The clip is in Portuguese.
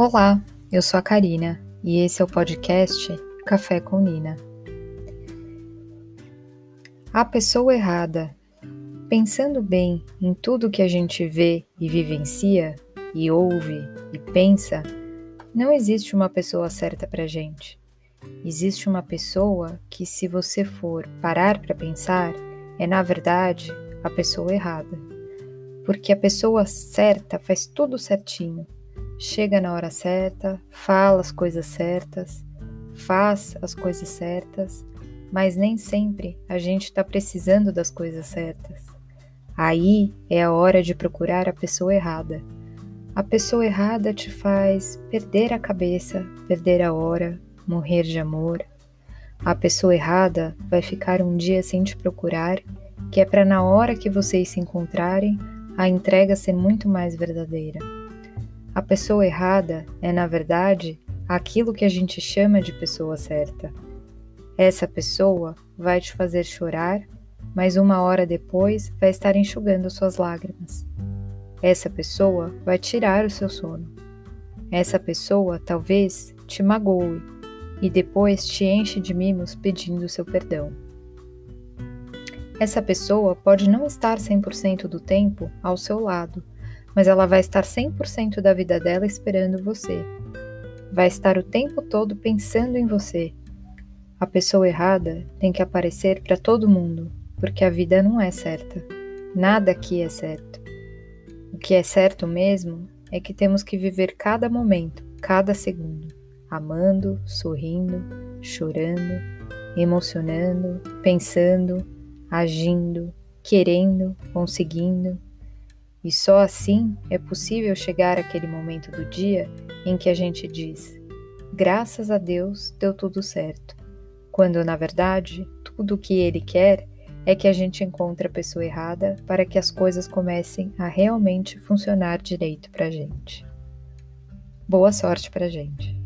Olá, eu sou a Karina e esse é o podcast Café com Nina. A pessoa errada. Pensando bem em tudo que a gente vê e vivencia, e ouve e pensa, não existe uma pessoa certa para gente. Existe uma pessoa que, se você for parar para pensar, é na verdade a pessoa errada. Porque a pessoa certa faz tudo certinho chega na hora certa, fala as coisas certas, faz as coisas certas, mas nem sempre a gente está precisando das coisas certas. Aí é a hora de procurar a pessoa errada. A pessoa errada te faz perder a cabeça, perder a hora, morrer de amor. A pessoa errada vai ficar um dia sem te procurar, que é para na hora que vocês se encontrarem, a entrega ser muito mais verdadeira. A pessoa errada é, na verdade, aquilo que a gente chama de pessoa certa. Essa pessoa vai te fazer chorar, mas uma hora depois vai estar enxugando suas lágrimas. Essa pessoa vai tirar o seu sono. Essa pessoa talvez te magoe e depois te enche de mimos pedindo seu perdão. Essa pessoa pode não estar 100% do tempo ao seu lado mas ela vai estar 100% da vida dela esperando você. Vai estar o tempo todo pensando em você. A pessoa errada tem que aparecer para todo mundo, porque a vida não é certa. Nada aqui é certo. O que é certo mesmo é que temos que viver cada momento, cada segundo, amando, sorrindo, chorando, emocionando, pensando, agindo, querendo, conseguindo e só assim é possível chegar àquele momento do dia em que a gente diz: graças a Deus deu tudo certo, quando na verdade tudo o que Ele quer é que a gente encontre a pessoa errada para que as coisas comecem a realmente funcionar direito para a gente. Boa sorte para gente!